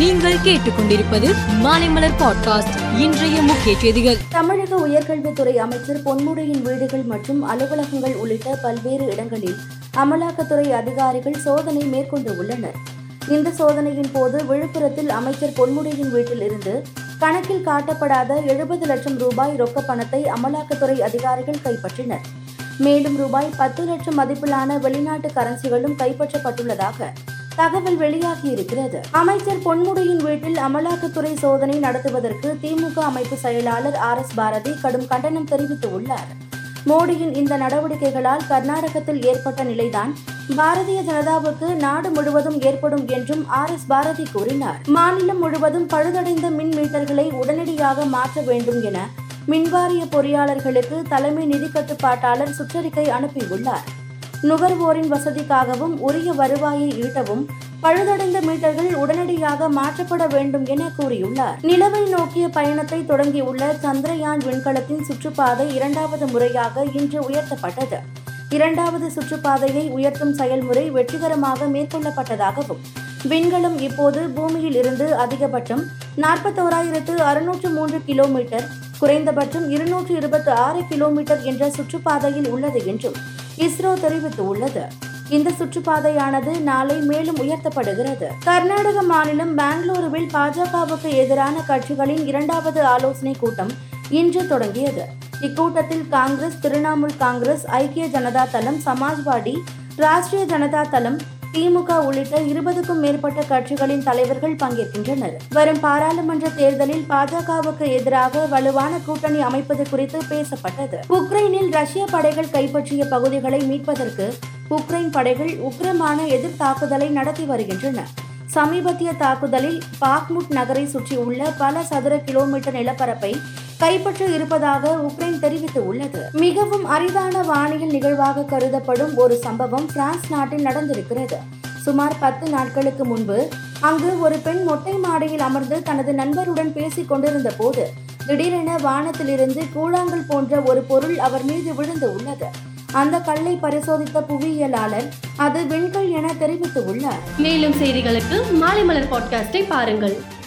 நீங்கள் கேட்டுக்கொண்டிருப்பது மாலைமலர் பாட்காஸ்ட். இன்றைய முக்கிய செய்திகள். தமிழக உயர்கல்வித்துறை அமைச்சர் பொன்முடியின் வீடுகள் மற்றும் அலுவலகங்கள் உள்ளிட்ட பல்வேறு இடங்களில் அமலாக்கத்துறை அதிகாரிகள் சோதனை மேற்கொண்டு உள்ளனர் இந்த சோதனையின் போது விழுப்புரத்தில் அமைச்சர் பொன்முடியின் வீட்டில் இருந்து கணக்கில் காட்டப்படாத எழுபது லட்சம் ரூபாய் ரொக்க பணத்தை அமலாக்கத்துறை அதிகாரிகள் கைப்பற்றினர். மேலும் ரூபாய் பத்து லட்சம் மதிப்பிலான வெளிநாட்டு கரன்சிகளும் கைப்பற்றப்பட்டுள்ளதாக தகவல் வெளியாகியிருக்கிறது அமைச்சர் பொன்முடியின் வீட்டில் அமலாக்கத்துறை சோதனை நடத்துவதற்கு திமுக அமைப்பு செயலாளர் ஆர் எஸ் பாரதி கடும் கண்டனம் தெரிவித்துள்ளார். மோடியின் இந்த நடவடிக்கைகளால் கர்நாடகத்தில் ஏற்பட்ட நிலைதான் பாரதிய ஜனதாவுக்கு நாடு முழுவதும் ஏற்படும் என்றும் ஆர் எஸ் பாரதி கூறினார். மாநிலம் முழுவதும் பழுதடைந்த மின் மீட்டர்களை உடனடியாக மாற்ற வேண்டும் என மின்வாரிய பொறியாளர்களுக்கு தலைமை நிதி கட்டுப்பாட்டாளர் சுற்றறிக்கை அனுப்பியுள்ளார். நுகர்வோரின் வசதிக்காகவும் உரிய வருவாயை ஈட்டவும் பழுதடைந்த மீட்டர்கள் உடனடியாக மாற்றப்பட வேண்டும் என கூறியுள்ளார். நிலவை நோக்கிய பயணத்தை தொடங்கியுள்ள சந்திரயான் விண்கலத்தின் சுற்றுப்பாதை இரண்டாவது முறையாக இன்று உயர்த்தப்பட்டது. இரண்டாவது சுற்றுப்பாதையை உயர்த்தும் செயல்முறை வெற்றிகரமாக மேற்கொள்ளப்பட்டதாகவும் விண்கலம் இப்போது பூமியில் இருந்து அதிகபட்சம் நாற்பத்தோராயிரத்து அறுநூற்று மூன்று கிலோமீட்டர் குறைந்தபட்சம் இருநூற்று இருபத்தி ஆறு கிலோமீட்டர் என்ற சுற்றுப்பாதையில் உள்ளது என்றும் இஸ்ரோ தெரிவித்துள்ளது. இந்த சுற்றுப்பாதையானது நாளை மேலும் உயர்த்தப்படுகிறது. கர்நாடக மாநிலம் பெங்களூருவில் பாஜகவுக்கு எதிரான கட்சிகளின் இரண்டாவது ஆலோசனை கூட்டம் இன்று தொடங்கியது. இக்கூட்டத்தில் காங்கிரஸ் திரிணாமுல் காங்கிரஸ் ஐக்கிய ஜனதா தளம் சமாஜ்வாடி ராஷ்டிரிய ஜனதா தளம் திமுக உள்ளிட்ட இருபதுக்கும் மேற்பட்ட கட்சிகளின் தலைவர்கள் பங்கேற்கின்றனர். வரும் பாராளுமன்ற தேர்தலில் பாஜகவுக்கு எதிராக வலுவான கூட்டணி அமைப்பது குறித்து பேசப்பட்டது. உக்ரைனில் ரஷ்ய படைகள் கைப்பற்றிய பகுதிகளை மீட்பதற்கு உக்ரைன் படைகள் உக்கிரமான எதிர் தாக்குதலை நடத்தி வருகின்றன. சமீபத்திய தாக்குதலில் பாக்முட் நகரை சுற்றியுள்ள பல சதுர கிலோமீட்டர் நிலப்பரப்பை கைப்பற்ற இருப்பதாக உக்ரைன் தெரிவித்துள்ளது. மிகவும் அரிதான வானியல் நிகழ்வாக கருதப்படும் ஒரு சம்பவம் பிரான்ஸ் நாட்டில் நடந்திருக்கிறது. சுமார் பத்து நாட்களுக்கு முன்பு அங்கு ஒரு பெண் மொட்டை மாடியில் அமர்ந்து தனது நண்பருடன் பேசிக் கொண்டிருந்த போது திடீரென வானத்திலிருந்து கூழாங்கல் போன்ற ஒரு பொருள் அவர் மீது விழுந்து உள்ளது. அந்த கல்லை பரிசோதித்த புவியியலாளர் அது விண்கல் என தெரிவித்துள்ளார். மேலும் செய்திகளுக்கு மாலை மலர் பாட்காஸ்டை பாருங்கள்.